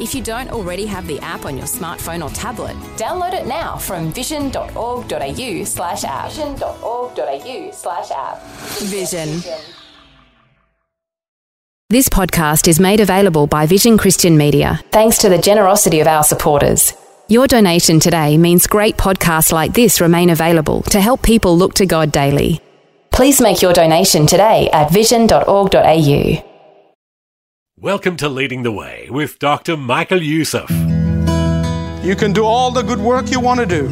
If you don't already have the app on your smartphone or tablet, download it now from vision.org.au slash app. Vision.org.au slash app. Vision. This podcast is made available by Vision Christian Media, thanks to the generosity of our supporters. Your donation today means great podcasts like this remain available to help people look to God daily. Please make your donation today at vision.org.au. Welcome to Leading the Way with Dr. Michael Youssef. You can do all the good work you want to do.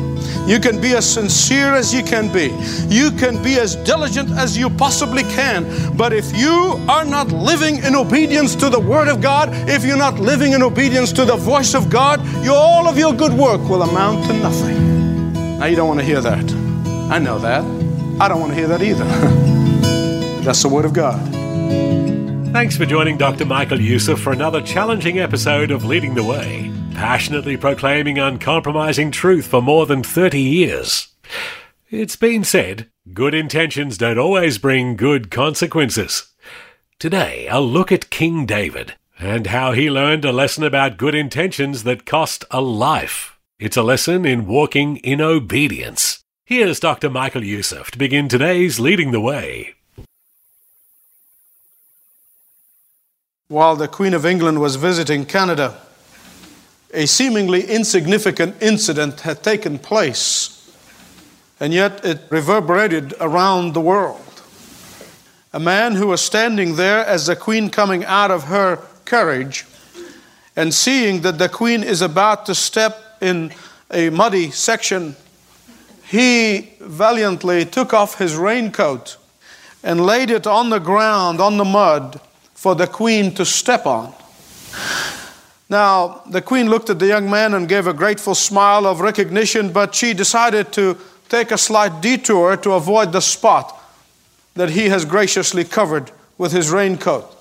You can be as sincere as you can be. You can be as diligent as you possibly can. But if you are not living in obedience to the Word of God, if you're not living in obedience to the voice of God, your, all of your good work will amount to nothing. Now, you don't want to hear that. I know that. I don't want to hear that either. That's the Word of God. Thanks for joining Dr. Michael Youssef for another challenging episode of Leading the Way, passionately proclaiming uncompromising truth for more than 30 years. It's been said, good intentions don't always bring good consequences. Today, I'll look at King David and how he learned a lesson about good intentions that cost a life. It's a lesson in walking in obedience. Here's Dr. Michael Youssef to begin today's Leading the Way. While the Queen of England was visiting Canada, a seemingly insignificant incident had taken place, and yet it reverberated around the world. A man who was standing there as the Queen coming out of her carriage and seeing that the Queen is about to step in a muddy section, he valiantly took off his raincoat and laid it on the ground, on the mud for the queen to step on. Now, the queen looked at the young man and gave a grateful smile of recognition, but she decided to take a slight detour to avoid the spot that he has graciously covered with his raincoat.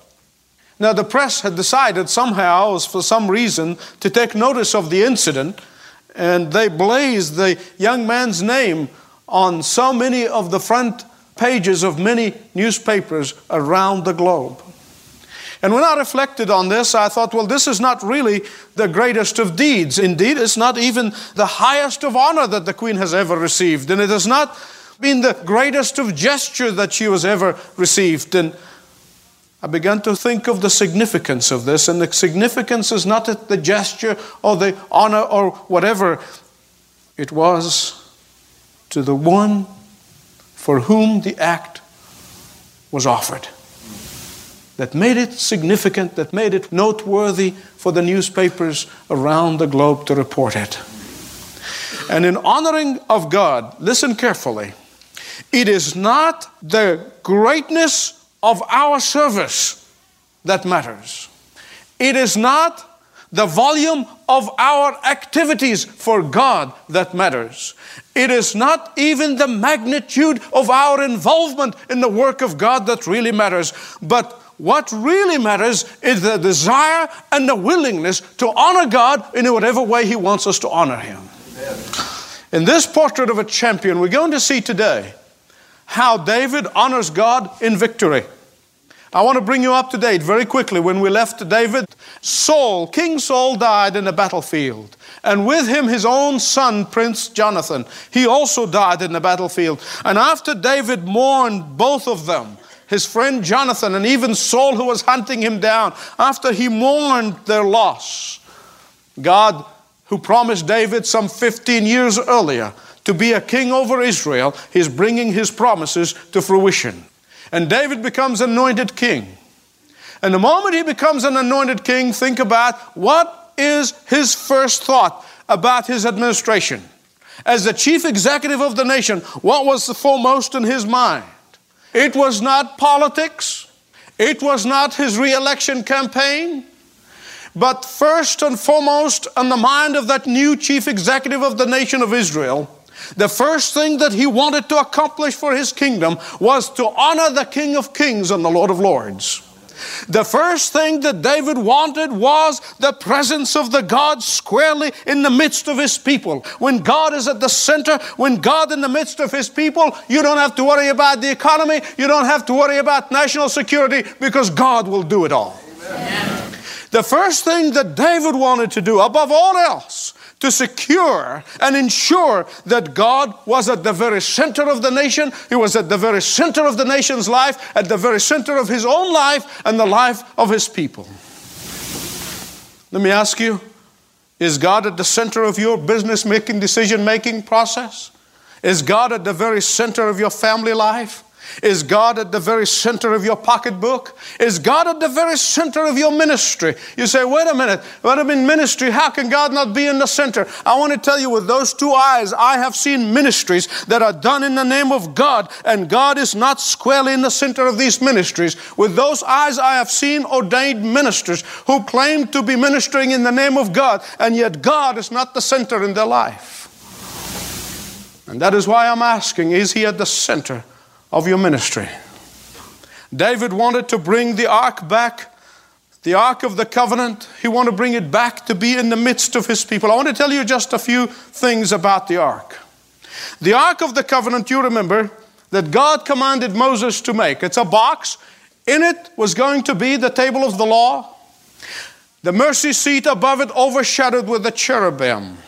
Now, the press had decided somehow, for some reason, to take notice of the incident, and they blazed the young man's name on so many of the front pages of many newspapers around the globe. And when I reflected on this, I thought, well, this is not really the greatest of deeds. Indeed, it's not even the highest of honor that the Queen has ever received. And it has not been the greatest of gesture that she has ever received. And I began to think of the significance of this. And the significance is not the gesture or the honor or whatever, it was to the one for whom the act was offered that made it significant, that made it noteworthy for the newspapers around the globe to report it. And in honoring of God, listen carefully, it is not the greatness of our service that matters. It is not the volume of our activities for God that matters. It is not even the magnitude of our involvement in the work of God that really matters, but what really matters is the desire and the willingness to honor God in whatever way He wants us to honor Him. In this portrait of a champion, we're going to see today how David honors God in victory. I want to bring you up to date very quickly. When we left David, Saul, King Saul, died in the battlefield. And with him, his own son, Prince Jonathan. He also died in the battlefield. And after David mourned both of them, his friend Jonathan, and even Saul, who was hunting him down, after he mourned their loss, God, who promised David some 15 years earlier to be a king over Israel, is bringing his promises to fruition. And David becomes anointed king. And the moment he becomes an anointed king, think about what is his first thought about his administration. As the chief executive of the nation, what was the foremost in his mind? It was not politics. It was not his reelection campaign. But first and foremost, on the mind of that new chief executive of the nation of Israel, the first thing that he wanted to accomplish for his kingdom was to honor the King of Kings and the Lord of Lords. The first thing that David wanted was the presence of the God squarely in the midst of his people. When God is at the center, when God in the midst of his people, you don't have to worry about the economy, you don't have to worry about national security because God will do it all. Amen. The first thing that David wanted to do, above all else, to secure and ensure that God was at the very center of the nation. He was at the very center of the nation's life, at the very center of his own life and the life of his people. Let me ask you is God at the center of your business making, decision making process? Is God at the very center of your family life? Is God at the very center of your pocketbook? Is God at the very center of your ministry? You say, wait a minute, what I'm in ministry, how can God not be in the center? I want to tell you, with those two eyes, I have seen ministries that are done in the name of God, and God is not squarely in the center of these ministries. With those eyes, I have seen ordained ministers who claim to be ministering in the name of God, and yet God is not the center in their life. And that is why I'm asking, is He at the center? Of your ministry. David wanted to bring the ark back, the ark of the covenant. He wanted to bring it back to be in the midst of his people. I want to tell you just a few things about the ark. The ark of the covenant, you remember, that God commanded Moses to make. It's a box. In it was going to be the table of the law, the mercy seat above it overshadowed with the cherubim.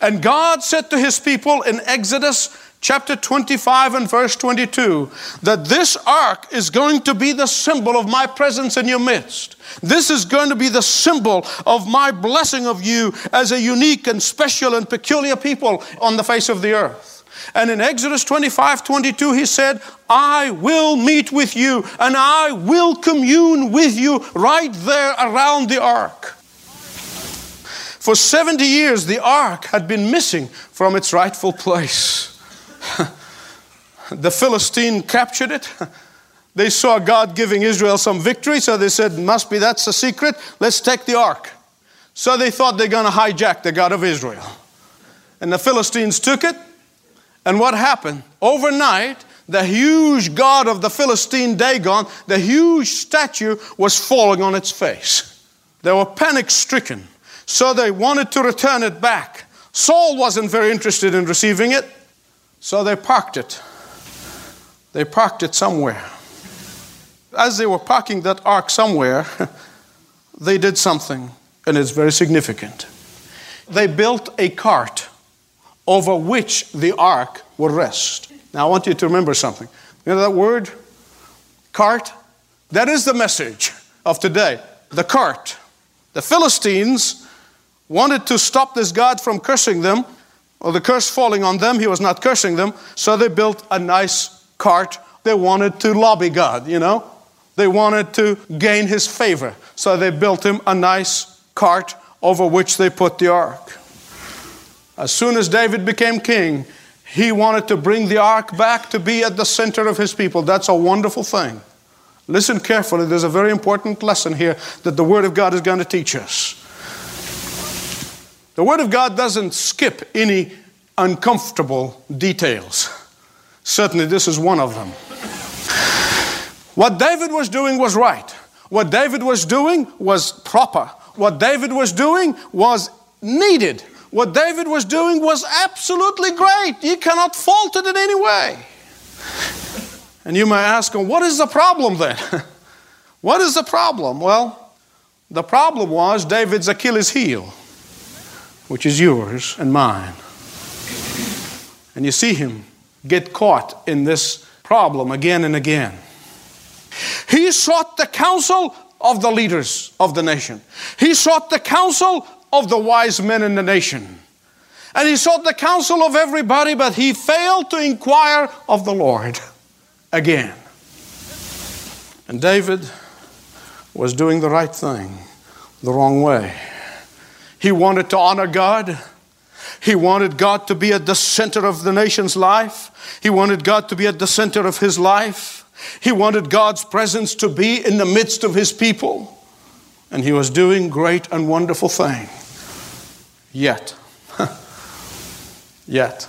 And God said to his people in Exodus chapter 25 and verse 22 that this ark is going to be the symbol of my presence in your midst. This is going to be the symbol of my blessing of you as a unique and special and peculiar people on the face of the earth. And in Exodus 25 22, he said, I will meet with you and I will commune with you right there around the ark. For 70 years, the ark had been missing from its rightful place. the Philistine captured it. They saw God giving Israel some victory, so they said, Must be that's a secret. Let's take the ark. So they thought they're going to hijack the God of Israel. And the Philistines took it. And what happened? Overnight, the huge God of the Philistine Dagon, the huge statue, was falling on its face. They were panic stricken. So they wanted to return it back. Saul wasn't very interested in receiving it. So they parked it. They parked it somewhere. As they were parking that ark somewhere, they did something, and it's very significant. They built a cart over which the ark would rest. Now, I want you to remember something. You know that word? Cart? That is the message of today. The cart. The Philistines wanted to stop this God from cursing them, or the curse falling on them, he was not cursing them. So they built a nice cart. They wanted to lobby God, you know. They wanted to gain his favor. So they built him a nice cart over which they put the ark. As soon as David became king, he wanted to bring the ark back to be at the center of his people. That's a wonderful thing. Listen carefully, there's a very important lesson here that the Word of God is going to teach us. The Word of God doesn't skip any uncomfortable details. Certainly, this is one of them. What David was doing was right. What David was doing was proper. What David was doing was needed. What David was doing was absolutely great. You cannot fault it in any way. And you may ask, what is the problem then? what is the problem? Well, the problem was David's Achilles heel which is yours and mine. And you see him get caught in this problem again and again. He sought the counsel of the leaders of the nation, he sought the counsel of the wise men in the nation. And he sought the counsel of everybody, but he failed to inquire of the Lord again. And David was doing the right thing the wrong way. He wanted to honor God. He wanted God to be at the center of the nation's life. He wanted God to be at the center of his life. He wanted God's presence to be in the midst of his people. and he was doing great and wonderful thing. Yet, yet,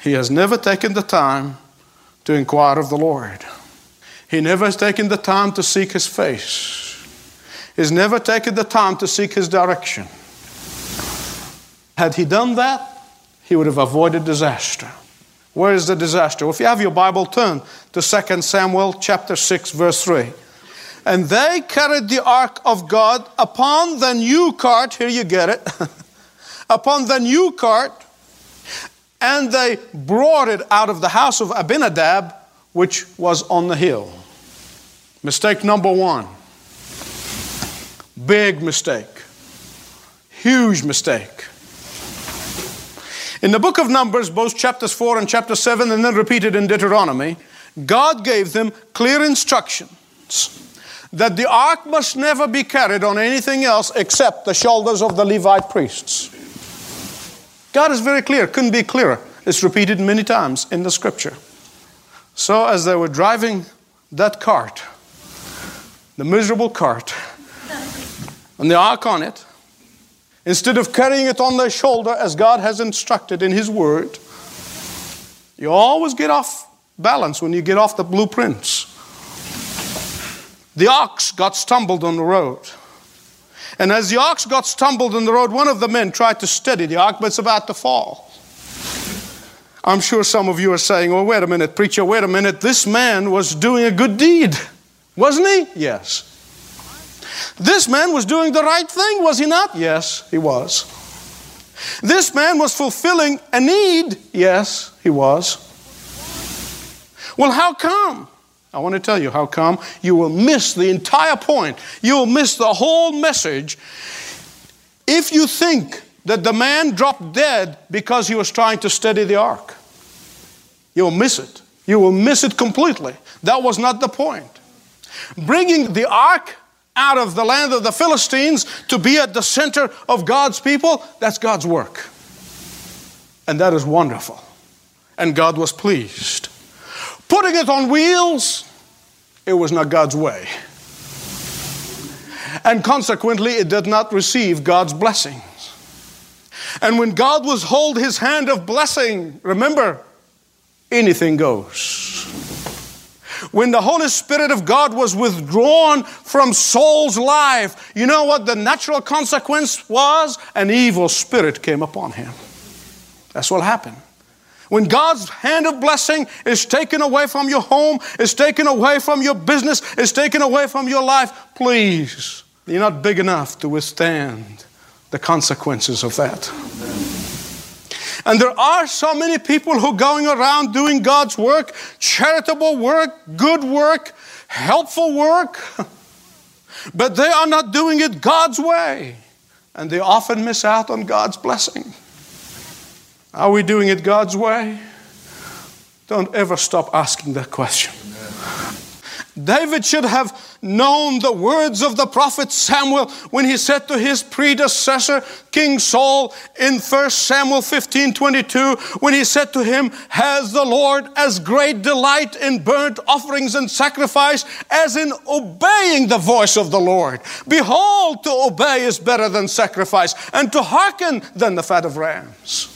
he has never taken the time to inquire of the Lord. He never has taken the time to seek his face. He's never taken the time to seek his direction. Had he done that, he would have avoided disaster. Where is the disaster? Well, if you have your Bible, turn to 2 Samuel chapter 6, verse 3. And they carried the ark of God upon the new cart, here you get it, upon the new cart and they brought it out of the house of Abinadab, which was on the hill. Mistake number one. Big mistake. Huge mistake. In the book of Numbers, both chapters 4 and chapter 7, and then repeated in Deuteronomy, God gave them clear instructions that the ark must never be carried on anything else except the shoulders of the Levite priests. God is very clear, couldn't be clearer. It's repeated many times in the scripture. So, as they were driving that cart, the miserable cart, and the ark on it, instead of carrying it on their shoulder as God has instructed in His Word, you always get off balance when you get off the blueprints. The ox got stumbled on the road. And as the ox got stumbled on the road, one of the men tried to steady the ox, but it's about to fall. I'm sure some of you are saying, well, wait a minute, preacher, wait a minute. This man was doing a good deed, wasn't he? Yes. This man was doing the right thing, was he not? Yes, he was. This man was fulfilling a need. Yes, he was. Well, how come? I want to tell you how come you will miss the entire point. You will miss the whole message if you think that the man dropped dead because he was trying to steady the ark. You'll miss it. You will miss it completely. That was not the point. Bringing the ark out of the land of the Philistines to be at the center of God's people, that's God's work. And that is wonderful. And God was pleased. Putting it on wheels, it was not God's way. And consequently, it did not receive God's blessings. And when God was hold his hand of blessing, remember, anything goes. When the Holy Spirit of God was withdrawn from Saul's life, you know what the natural consequence was? An evil spirit came upon him. That's what happened. When God's hand of blessing is taken away from your home, is taken away from your business, is taken away from your life, please, you're not big enough to withstand the consequences of that. And there are so many people who are going around doing God's work, charitable work, good work, helpful work, but they are not doing it God's way. And they often miss out on God's blessing. Are we doing it God's way? Don't ever stop asking that question. David should have known the words of the prophet Samuel when he said to his predecessor, King Saul, in 1 Samuel 15 22, when he said to him, Has the Lord as great delight in burnt offerings and sacrifice as in obeying the voice of the Lord? Behold, to obey is better than sacrifice, and to hearken than the fat of rams.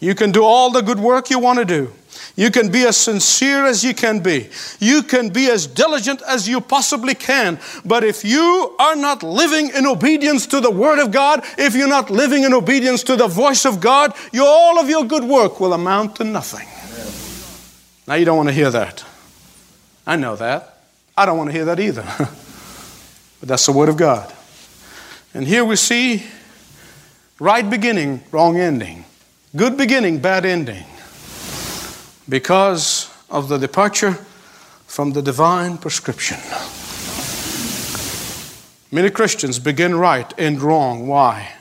You can do all the good work you want to do. You can be as sincere as you can be. You can be as diligent as you possibly can. But if you are not living in obedience to the Word of God, if you're not living in obedience to the voice of God, your, all of your good work will amount to nothing. Now, you don't want to hear that. I know that. I don't want to hear that either. but that's the Word of God. And here we see right beginning, wrong ending. Good beginning, bad ending. Because of the departure from the divine prescription. Many Christians begin right, end wrong. Why?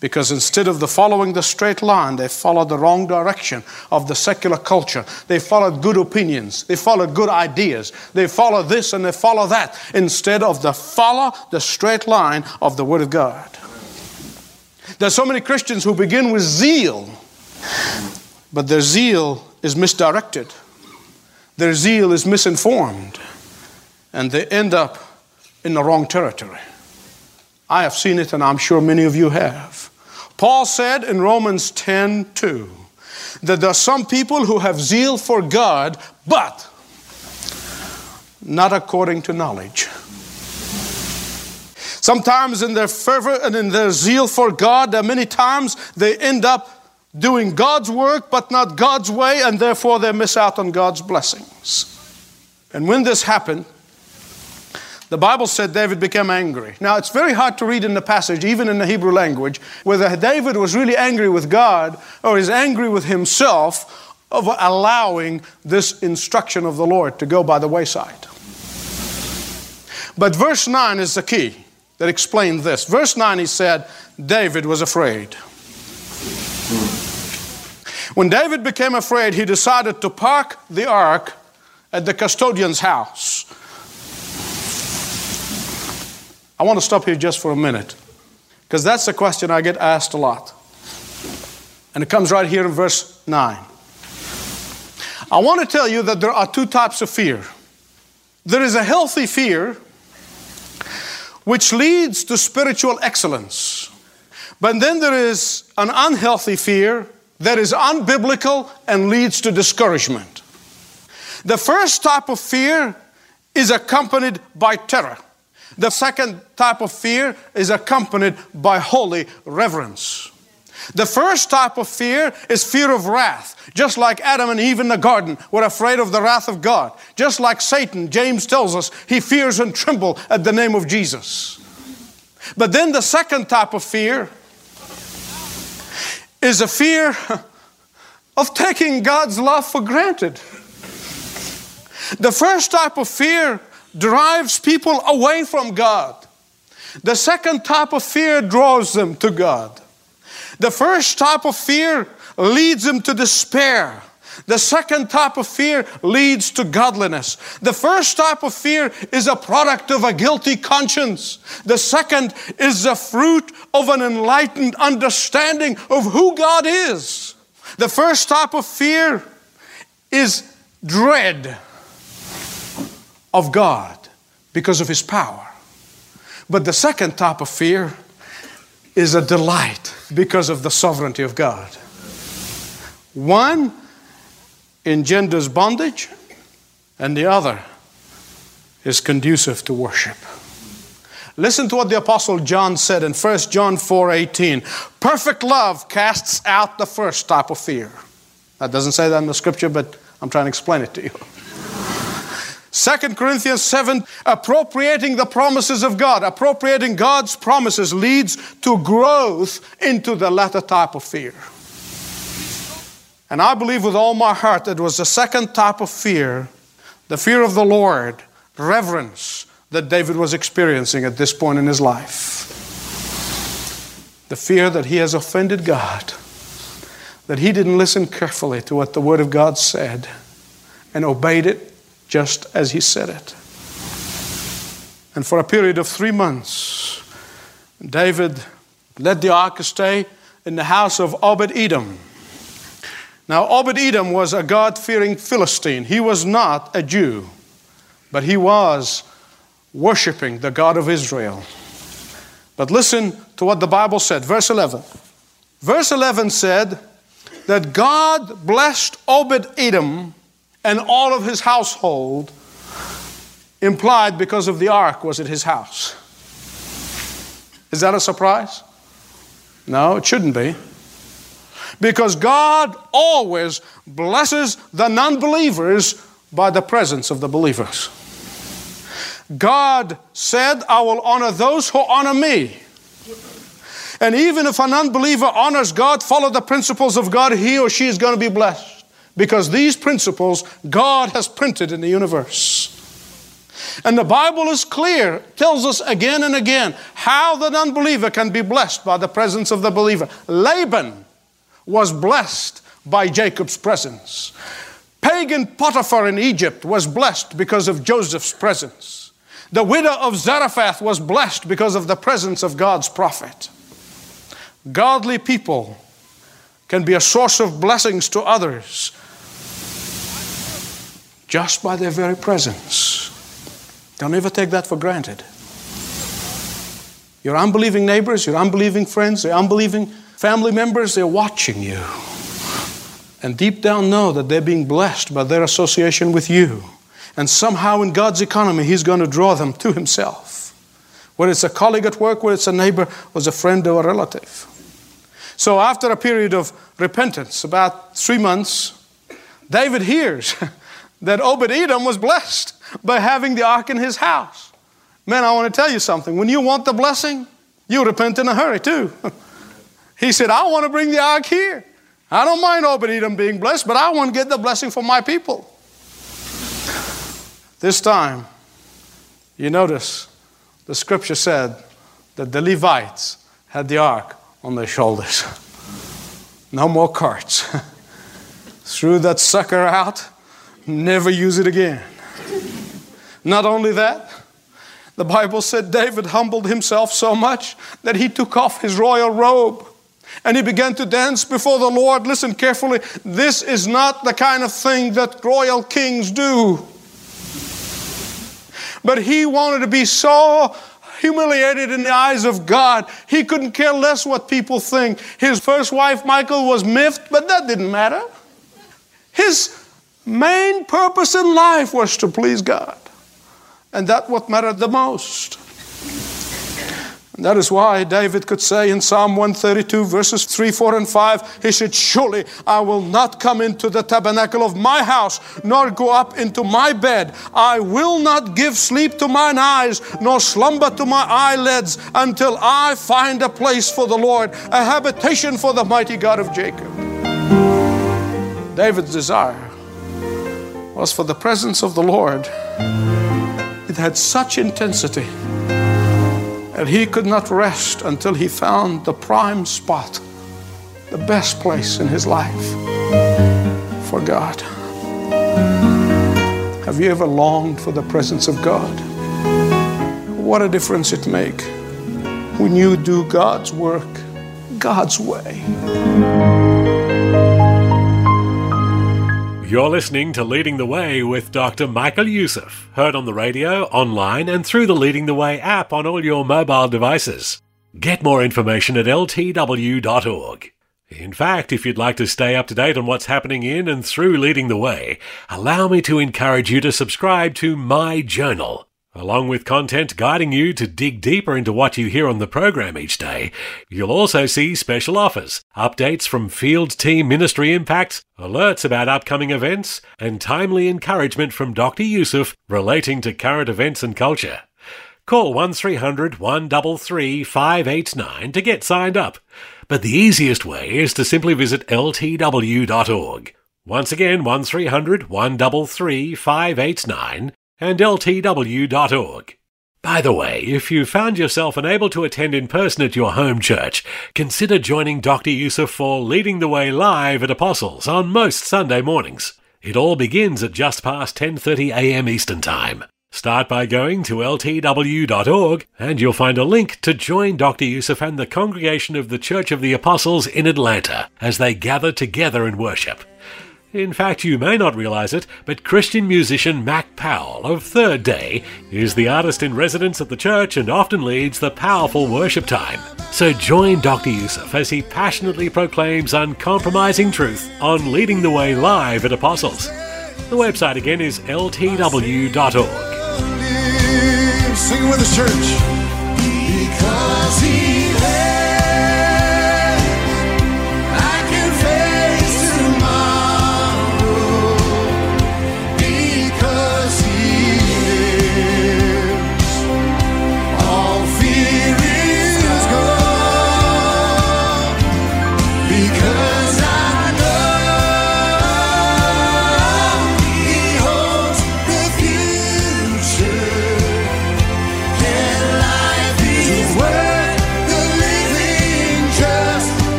Because instead of the following the straight line, they followed the wrong direction of the secular culture. They followed good opinions. They followed good ideas. They follow this and they follow that instead of the follow the straight line of the Word of God. There's so many Christians who begin with zeal, but their zeal is misdirected. Their zeal is misinformed, and they end up in the wrong territory. I have seen it, and I'm sure many of you have. Paul said in Romans 10 2 that there are some people who have zeal for God, but not according to knowledge. Sometimes in their fervor and in their zeal for God, there many times they end up doing God's work but not God's way, and therefore they miss out on God's blessings. And when this happened, the Bible said David became angry. Now, it's very hard to read in the passage, even in the Hebrew language, whether David was really angry with God or is angry with himself of allowing this instruction of the Lord to go by the wayside. But verse 9 is the key that explained this. Verse 9, he said, David was afraid. When David became afraid, he decided to park the ark at the custodian's house. I want to stop here just for a minute because that's a question I get asked a lot. And it comes right here in verse 9. I want to tell you that there are two types of fear. There is a healthy fear which leads to spiritual excellence. But then there is an unhealthy fear that is unbiblical and leads to discouragement. The first type of fear is accompanied by terror. The second type of fear is accompanied by holy reverence. The first type of fear is fear of wrath, just like Adam and Eve in the garden were afraid of the wrath of God. Just like Satan, James tells us, he fears and trembles at the name of Jesus. But then the second type of fear is a fear of taking God's love for granted. The first type of fear drives people away from God. The second type of fear draws them to God. The first type of fear leads them to despair. The second type of fear leads to godliness. The first type of fear is a product of a guilty conscience. The second is the fruit of an enlightened understanding of who God is. The first type of fear is dread of God because of His power. But the second type of fear is a delight because of the sovereignty of God. One engenders bondage, and the other is conducive to worship. Listen to what the apostle John said in 1 John 4:18. Perfect love casts out the first type of fear. That doesn't say that in the scripture, but I'm trying to explain it to you. 2 Corinthians 7 appropriating the promises of God, appropriating God's promises leads to growth into the latter type of fear. And I believe with all my heart that it was the second type of fear, the fear of the Lord, reverence, that David was experiencing at this point in his life. The fear that he has offended God, that he didn't listen carefully to what the Word of God said and obeyed it just as he said it. And for a period of three months, David let the ark stay in the house of Obed Edom now, Obed Edom was a God fearing Philistine. He was not a Jew, but he was worshiping the God of Israel. But listen to what the Bible said, verse 11. Verse 11 said that God blessed Obed Edom and all of his household, implied because of the ark was at his house. Is that a surprise? No, it shouldn't be. Because God always blesses the non believers by the presence of the believers. God said, I will honor those who honor me. And even if an unbeliever honors God, follow the principles of God, he or she is going to be blessed. Because these principles God has printed in the universe. And the Bible is clear, tells us again and again how the unbeliever can be blessed by the presence of the believer. Laban was blessed by Jacob's presence. Pagan Potiphar in Egypt was blessed because of Joseph's presence. The widow of Zarephath was blessed because of the presence of God's prophet. Godly people can be a source of blessings to others just by their very presence. Don't ever take that for granted. Your unbelieving neighbors, your unbelieving friends, your unbelieving family members, they're watching you. And deep down know that they're being blessed by their association with you. And somehow in God's economy, He's going to draw them to Himself. Whether it's a colleague at work, whether it's a neighbor, or a friend or a relative. So after a period of repentance, about three months, David hears that Obed Edom was blessed by having the ark in his house. Man, I want to tell you something. When you want the blessing, you repent in a hurry too. he said, I want to bring the ark here. I don't mind Obed Edom being blessed, but I want to get the blessing for my people. This time, you notice the scripture said that the Levites had the ark on their shoulders. No more carts. Threw that sucker out, never use it again. Not only that, the Bible said David humbled himself so much that he took off his royal robe and he began to dance before the Lord. Listen carefully, this is not the kind of thing that royal kings do. But he wanted to be so humiliated in the eyes of God. He couldn't care less what people think. His first wife, Michal, was miffed, but that didn't matter. His main purpose in life was to please God. And that what mattered the most. That is why David could say in Psalm 132, verses 3, 4, and 5, he said, Surely I will not come into the tabernacle of my house, nor go up into my bed. I will not give sleep to mine eyes, nor slumber to my eyelids, until I find a place for the Lord, a habitation for the mighty God of Jacob. David's desire was for the presence of the Lord. It had such intensity and he could not rest until he found the prime spot, the best place in his life for God. Have you ever longed for the presence of God? What a difference it makes when you do God's work God's way. You're listening to Leading the Way with Dr. Michael Youssef, heard on the radio, online, and through the Leading the Way app on all your mobile devices. Get more information at ltw.org. In fact, if you'd like to stay up to date on what's happening in and through Leading the Way, allow me to encourage you to subscribe to My Journal Along with content guiding you to dig deeper into what you hear on the program each day, you'll also see special offers, updates from field team ministry impacts, alerts about upcoming events, and timely encouragement from Dr. Youssef relating to current events and culture. Call 1300 133 589 to get signed up. But the easiest way is to simply visit ltw.org. Once again, 1300 133 589 and ltw.org. By the way, if you found yourself unable to attend in person at your home church, consider joining Dr. Youssef for Leading the Way live at Apostles on most Sunday mornings. It all begins at just past 10:30 a.m. Eastern Time. Start by going to ltw.org and you'll find a link to join Dr. Youssef and the congregation of the Church of the Apostles in Atlanta as they gather together in worship. In fact, you may not realize it, but Christian musician Mac Powell of Third Day is the artist in residence at the church and often leads the powerful worship time. So join Dr. Youssef as he passionately proclaims uncompromising truth on Leading the Way live at Apostles. The website again is ltw.org. Sing with the church.